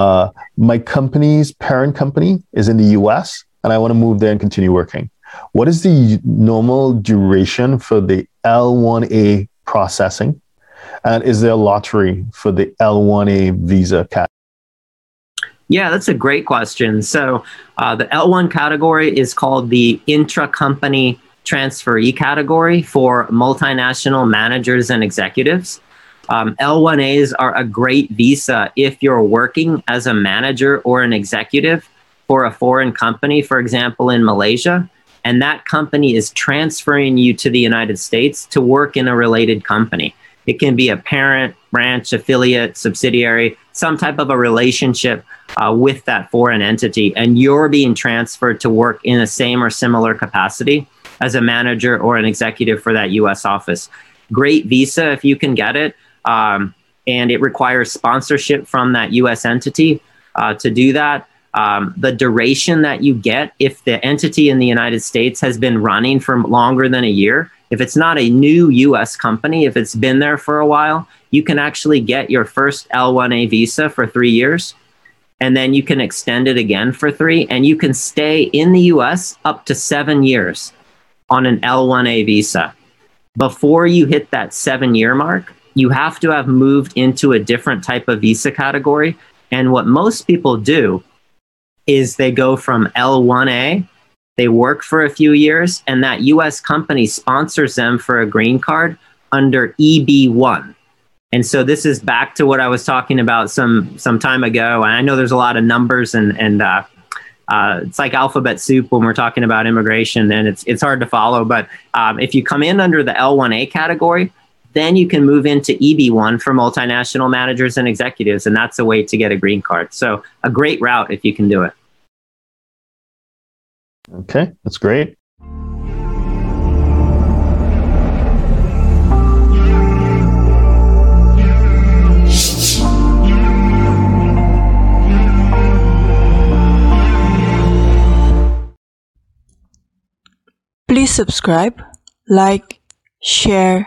uh, my company's parent company is in the US and I want to move there and continue working. What is the normal duration for the L1A processing? And is there a lottery for the L1A visa category? Yeah, that's a great question. So, uh, the L1 category is called the intra company transferee category for multinational managers and executives. Um, L1As are a great visa if you're working as a manager or an executive for a foreign company, for example, in Malaysia, and that company is transferring you to the United States to work in a related company. It can be a parent, branch, affiliate, subsidiary, some type of a relationship uh, with that foreign entity, and you're being transferred to work in the same or similar capacity as a manager or an executive for that US office. Great visa if you can get it. Um, and it requires sponsorship from that US entity uh, to do that. Um, the duration that you get if the entity in the United States has been running for longer than a year, if it's not a new US company, if it's been there for a while, you can actually get your first L1A visa for three years. And then you can extend it again for three, and you can stay in the US up to seven years on an L1A visa. Before you hit that seven year mark, you have to have moved into a different type of visa category. And what most people do is they go from L1A, they work for a few years, and that US company sponsors them for a green card under EB1. And so this is back to what I was talking about some some time ago. And I know there's a lot of numbers and and uh, uh, it's like alphabet soup when we're talking about immigration, and it's it's hard to follow. But um, if you come in under the L1A category, then you can move into EB1 for multinational managers and executives, and that's a way to get a green card. So a great route if you can do it. Okay, that's great. Please subscribe, like, share,